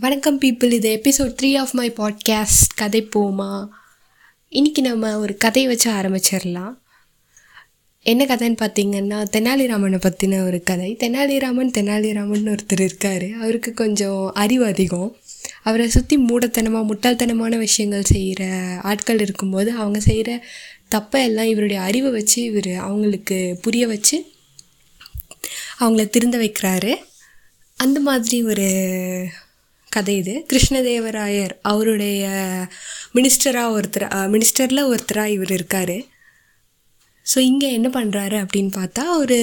வணக்கம் பீப்புள் இது episode three of my podcast கதை போமா. இன்றைக்கி நம்ம ஒரு கதையை வச்சு ஆரம்பிச்சிடலாம். என்ன கதைன்னு பார்த்தீங்கன்னா தெனாலிராமனை பற்றின ஒரு கதை. தெனாலிராமன் தெனாலிராமன் ஒருத்தர் இருக்கார். அவருக்கு கொஞ்சம் அறிவு அதிகம். அவரை சுற்றி மூடத்தனமாக முட்டாள்தனமான விஷயங்கள் செய்கிற ஆட்கள் இருக்கும்போது அவங்க செய்கிற தப்பை எல்லாம் இவருடைய அறிவை வச்சு இவர் அவங்களுக்கு புரிய வச்சு அவங்கள திருந்த வைக்கிறாரு. அந்த மாதிரி ஒரு கதை இது. கிருஷ்ணதேவராயர் அவருடைய மினிஸ்டராக ஒருத்தர் மினிஸ்டரில் ஒருத்தராக இவர் இருக்கார். ஸோ இங்கே என்ன பண்ணுறாரு அப்படின்னு பார்த்தா ஒரு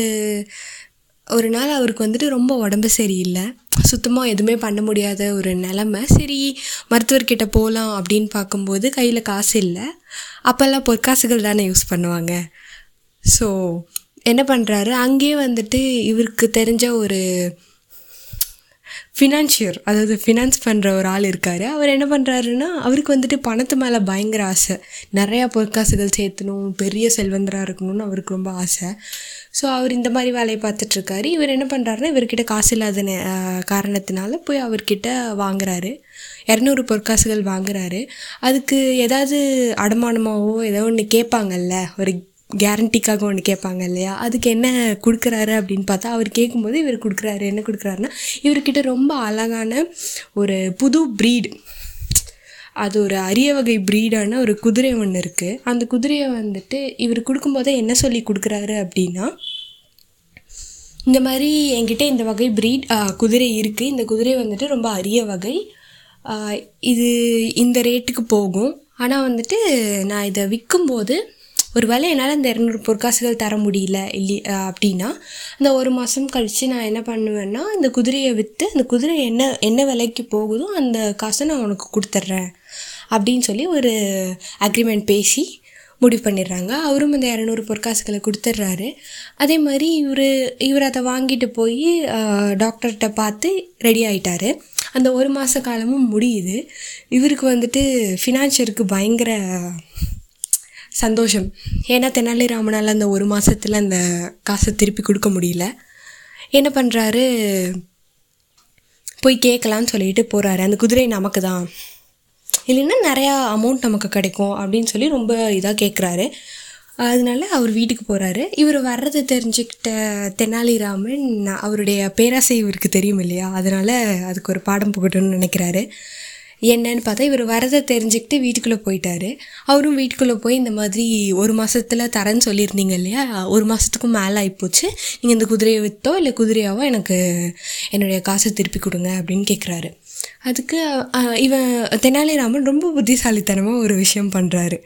ஒரு நாள் அவருக்கு வந்துட்டு ரொம்ப உடம்பு சரியில்லை. சுத்தமாக எதுவுமே பண்ண முடியாத ஒரு நிலமை. சரி மருத்துவர்கிட்ட போகலாம் அப்படின்னு பார்க்கும்போது கையில் காசு இல்லை. அப்போல்லாம் பொற்காசுகள் தானே யூஸ் பண்ணுவாங்க. ஸோ என்ன பண்ணுறாரு அங்கேயே வந்துட்டு இவருக்கு தெரிஞ்ச ஒரு ஃபினான்ஷியர் அதாவது ஃபினான்ஸ் பண்ணுற ஒரு ஆள் இருக்கார். அவர் என்ன பண்ணுறாருன்னா அவருக்கு வந்துட்டு பணத்து மேலே பயங்கர ஆசை. நிறையா பொற்காசுகள் சேர்த்தணும் பெரிய செல்வந்தராக இருக்கணும்னு அவருக்கு ரொம்ப ஆசை. ஸோ அவர் இந்த மாதிரி வேலையை பார்த்துட்ருக்காரு இவர் என்ன பண்ணுறாருன்னா இவர்கிட்ட காசு இல்லாத நே- காரணத்தினால போய் அவர்கிட்ட வாங்குறாரு. இரநூறு பொற்காசுகள் வாங்குறாரு. அதுக்கு ஏதாவது அடமானமாவோ ஏதோ ஒன்று கேட்பாங்கல்ல ஒரு கேரண்டிக்காக ஒன்று கேட்பாங்க இல்லையா? அதுக்கு என்ன கொடுக்குறாரு அப்படின்னு பார்த்தா அவர் கேட்கும்போது இவர் கொடுக்குறாரு. என்ன கொடுக்குறாருன்னா இவர்கிட்ட ரொம்ப அழகான ஒரு புது ப்ரீடு அது ஒரு அரிய வகை ப்ரீடான ஒரு குதிரை ஒன்று இருக்குது அந்த குதிரையை வந்துட்டு இவர் கொடுக்கும்போதே என்ன சொல்லி கொடுக்குறாரு அப்படின்னா இந்த மாதிரி என்கிட்ட இந்த வகை ப்ரீட் குதிரை இருக்குது இந்த குதிரை வந்துட்டு ரொம்ப அரிய வகை. இது இந்த ரேட்டுக்கு போகும். ஆனால் வந்துட்டு நான் இதை விற்கும்போது ஒரு வேளை என்னால் அந்த இரநூறு பொற்காசுகள் தர முடியல இல்லை அப்படின்னா அந்த ஒரு மாதம் கழித்து நான் என்ன பண்ணுவேன்னா இந்த குதிரையை விற்று அந்த குதிரை என்ன என்ன விலைக்கு போகுதோ அந்த காசை நான் உனக்கு கொடுத்துட்றேன் அப்படின்னு சொல்லி ஒரு அக்ரிமெண்ட் பேசி முடிவு பண்ணிடுறாங்க. அவரும் அந்த இரநூறு பொற்காசுகளை கொடுத்துட்றாரு. அதே மாதிரி இவர் இவர் அதை வாங்கிட்டு போய் டாக்டர்கிட்ட பார்த்து ரெடி ஆயிட்டாரு. அந்த ஒரு மாத காலமும் முடியுது. இவருக்கு வந்துட்டு ஃபினான்ஷியருக்கு பயங்கர சந்தோஷம். ஏன்னா தெனாலிராமனால் அந்த ஒரு மாதத்தில் அந்த காசை திருப்பி கொடுக்க முடியல. என்ன பண்ணுறாரு போய் கேட்கலான்னு சொல்லிட்டு போகிறாரு அந்த குதிரை நமக்கு தான் இல்லைன்னா நிறையா அமௌண்ட் நமக்கு கிடைக்கும் அப்படின்னு சொல்லி ரொம்ப இதாக கேட்குறாரு அதனால அவர் வீட்டுக்கு போகிறாரு இவர் வர்றதை தெரிஞ்சுக்கிட்ட தெனாலிராமன் அவருடைய பேராசை இவருக்கு தெரியும் இல்லையா? அதனால் அதுக்கு ஒரு பாடம் புகட்டும்னு நினைக்கிறாரு. என்னன்னு பார்த்தா இவர் வரதை தெரிஞ்சுக்கிட்டு வீட்டுக்குள்ளே போயிட்டாரு. அவரும் வீட்டுக்குள்ளே போய் இந்த மாதிரி ஒரு மாதத்தில் தரேன்னு சொல்லியிருந்தீங்க இல்லையா? ஒரு மாதத்துக்கும் மேலே ஆகிப்போச்சு நீங்கள் இந்த குதிரையை விற்றோ இல்லை குதிரையாவோ எனக்கு என்னுடைய காசை திருப்பி கொடுங்க அப்படின்னு கேட்குறாரு அதுக்கு இவன் தெனாலிராமன் ரொம்ப புத்திசாலித்தனமாக ஒரு விஷயம் பண்ணுறாரு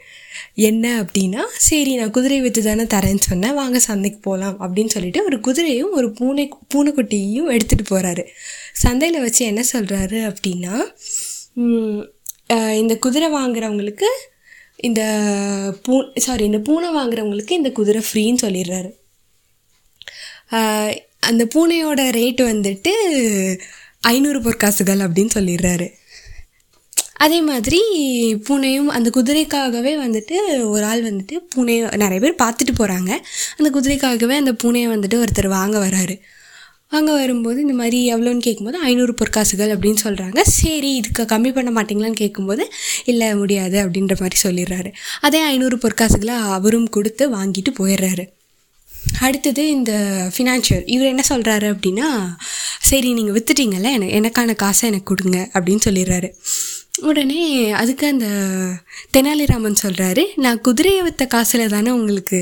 என்ன அப்படின்னா சரி நான் குதிரை விற்று தானே தரேன்னு சொன்னேன். வாங்க சந்தைக்கு போகலாம் அப்படின்னு சொல்லிட்டு ஒரு குதிரையும் ஒரு பூனை பூனைக்குட்டியையும் எடுத்துகிட்டு போகிறாரு சந்தையில் வச்சு என்ன சொல்கிறாரு அப்படின்னா இந்த குதிரை வாங்குறவங்களுக்கு இந்த பூ சாரி இந்த பூனை வாங்குறவங்களுக்கு இந்த குதிரை ஃப்ரீன்னு சொல்லிடுறாரு. அந்த பூனையோட ரேட் வந்துட்டு ஐநூறு பொற்காசுகள் அப்படின்னு சொல்லிடுறாரு. அதே மாதிரி பூனையும் அந்த குதிரைக்காகவே வந்துட்டு ஒரு ஆள் வந்துட்டு பூனையை நிறைய பேர் பார்த்துட்டு போகிறாங்க அந்த குதிரைக்காகவே அந்த பூனையை வந்துட்டு ஒருத்தர் வாங்க வராரு. அங்கே வரும்போது இந்த மாதிரி எவ்வளோன்னு கேட்கும்போது ஐநூறு பொற்காசுகள் அப்படின்னு சொல்கிறாங்க சரி இதுக்கு கம்மி பண்ண மாட்டிங்களான்னு கேட்கும்போது இல்லை முடியாது அப்படின்ற மாதிரி சொல்லிடுறாரு. அதே ஐநூறு பொற்காசுகளை அவரும் கொடுத்து வாங்கிட்டு போயிடுறாரு. அடுத்தது இந்த ஃபினான்ஷியர் இவர் என்ன சொல்கிறாரு அப்படின்னா சரி நீங்கள் வித்துட்டீங்கல்ல எனக்கு எனக்கான காசை எனக்கு கொடுங்க அப்படின்னு சொல்லிடுறாரு. உடனே அதுக்கு அந்த தெனாலிராமன் சொல்கிறாரு நான் குதிரையை விற்ற காசில் தானே உங்களுக்கு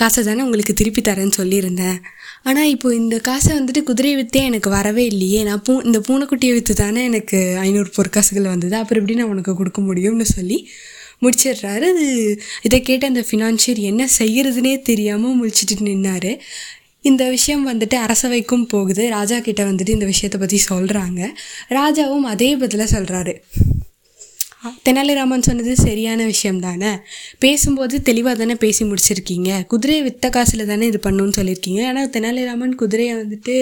காசை தானே உங்களுக்கு திருப்பி தரேன்னு சொல்லியிருந்தேன். ஆனால் இப்போ இந்த காசை வந்துட்டு குதிரையை விற்றே எனக்கு வரவே இல்லையே. நான் பூ இந்த பூனைக்குட்டியை விற்று தானே எனக்கு ஐநூறு பொற்காசுகள் வந்தது. அப்புறம் எப்படி நான் உனக்கு கொடுக்க முடியும்னு சொல்லி முடிச்சிடுறாரு. அது இதை கேட்டு அந்த ஃபினான்ஷியர் என்ன செய்கிறதுனே தெரியாமல் முழிச்சிட்டு நின்னார். இந்த விஷயம் வந்துட்டு அரசவைக்கும் போகுது. ராஜா கிட்ட வந்துட்டு இந்த விஷயத்தை பற்றி சொல்கிறாங்க ராஜாவும் அதே பதிலாக சொல்கிறாரு தெனாலிராமன் சொன்னது சரியான விஷயம் தானே? பேசும்போது தெளிவாக தானே பேசி முடிச்சிருக்கீங்க. குதிரையை வித்த காசில் தானே இது பண்ணணும்னு சொல்லியிருக்கீங்க ஆனால் தெனாலிராமன் குதிரையை வந்துட்டு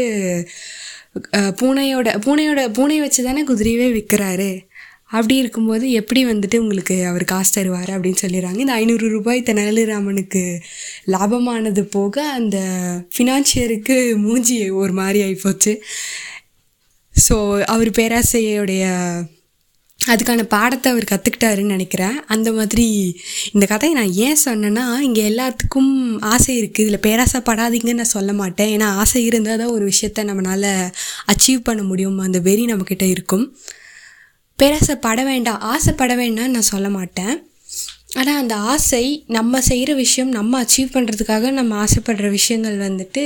பூனையோட பூனையோட பூனையை வச்சு தானே குதிரையவே விற்கிறாரு அப்படி இருக்கும்போது எப்படி வந்துட்டு உங்களுக்கு அவர் காசு தருவார் அப்படின்னு சொல்லிடுறாங்க. இந்த ஐநூறு ரூபாய் தெனாலிராமனுக்கு லாபமானது போக அந்த ஃபினான்ஷியருக்கு மூஞ்சி ஒரு மாதிரி ஆகிப்போச்சு ஸோ அவர் பேராசையுடைய அதுக்கான பாடத்தை அவர் கற்றுக்கிட்டாருன்னு நினைக்கிறேன். அந்த மாதிரி இந்த கதையை நான் ஏன் சொன்னேன்னா இங்கே எல்லாத்துக்கும் ஆசை இருக்குது இதில் பேராசைப்படாதீங்கன்னு நான் சொல்ல மாட்டேன். ஏன்னா ஆசை இருந்தால் தான் ஒரு விஷயத்த நம்மளால் அச்சீவ் பண்ண முடியும். அந்த வெறி நம்மக்கிட்ட இருக்கும். பேராசைப்பட வேண்டாம். ஆசைப்பட வேண்டாம்னு நான் சொல்ல மாட்டேன். ஆனால் அந்த ஆசை நம்ம செய்கிற விஷயம் நம்ம அச்சீவ் பண்ணுறதுக்காக நம்ம ஆசைப்படுற விஷயங்கள் வந்துட்டு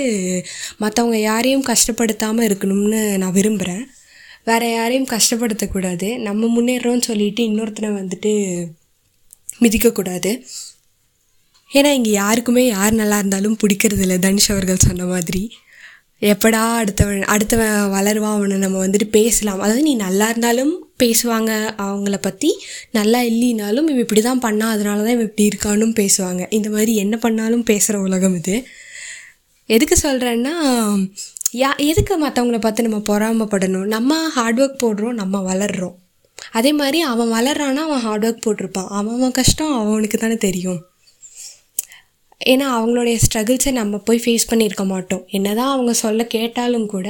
மற்றவங்க யாரையும் கஷ்டப்படுத்தாமல் இருக்கணும்னு நான் விரும்புகிறேன் வேறு யாரையும் கஷ்டப்படுத்தக்கூடாது. நம்ம முன்னேறோம்னு சொல்லிட்டு இன்னொருத்தனை வந்துட்டு மிதிக்கக்கூடாது. ஏன்னா இங்கே யாருக்குமே யார் நல்லா இருந்தாலும் பிடிக்கிறது இல்லை தனுஷ் அவர்கள் சொன்ன மாதிரி. எப்படா அடுத்தவன் அடுத்தவன் வளருவான் அவனை நம்ம வந்துட்டு பேசலாம். அதாவது நீ நல்லா இருந்தாலும் பேசுவாங்க. அவங்கள பற்றி நல்லா இல்லைனாலும் இவன் இப்படி தான் பண்ணா அதனால தான் இவன் இப்படி இருக்கானும் பேசுவாங்க. இந்த மாதிரி என்ன பண்ணாலும் பேசுகிற உலகம் இது. எதுக்கு சொல்கிறேன்னா யா எதுக்கு மற்றவங்கள பார்த்து நம்ம பொறாமப்படணும்? நம்ம ஹார்ட் ஒர்க் போடுறோம் நம்ம வளர்கிறோம் அதே மாதிரி அவன் வளர்றான்னா அவன் ஹார்ட் ஒர்க் போட்டிருப்பான். அவன் அவன் கஷ்டம் அவனுக்கு தானே தெரியும். ஏன்னா அவங்களுடைய ஸ்ட்ரகிள்ஸை நம்ம போய் ஃபேஸ் பண்ணியிருக்க மாட்டோம். என்னதான் அவங்க சொல்ல கேட்டாலும் கூட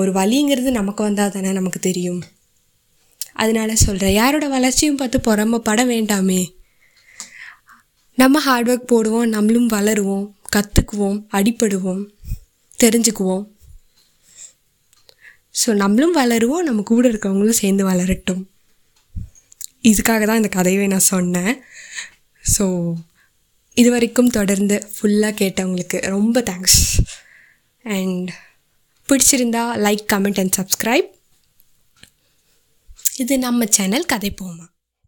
ஒரு வழிங்கிறது நமக்கு வந்தால் தானே நமக்கு தெரியும். அதனால சொல்கிறேன் யாரோட வளர்ச்சியும் பார்த்து பொறாமப்பட வேண்டாமே. நம்ம ஹார்ட் ஒர்க் போடுவோம் நம்மளும் வளருவோம் கற்றுக்குவோம் அடிப்படுவோம் தெரிஞ்சுக்குவோம். ஸோ நம்மளும் வளருவோம் நம்ம கூட இருக்கவங்களும் சேர்ந்து வளரட்டும். இதுக்காக தான் இந்த கதையை நான் சொன்னேன். ஸோ இது வரைக்கும் தொடர்ந்து ஃபுல்லாக கேட்டவங்களுக்கு ரொம்ப தேங்க்ஸ் அண்ட் பிடிச்சிருந்தா லைக் கமெண்ட் அண்ட் சப்ஸ்கிரைப் இது நம்ம சேனல் கதை போமா?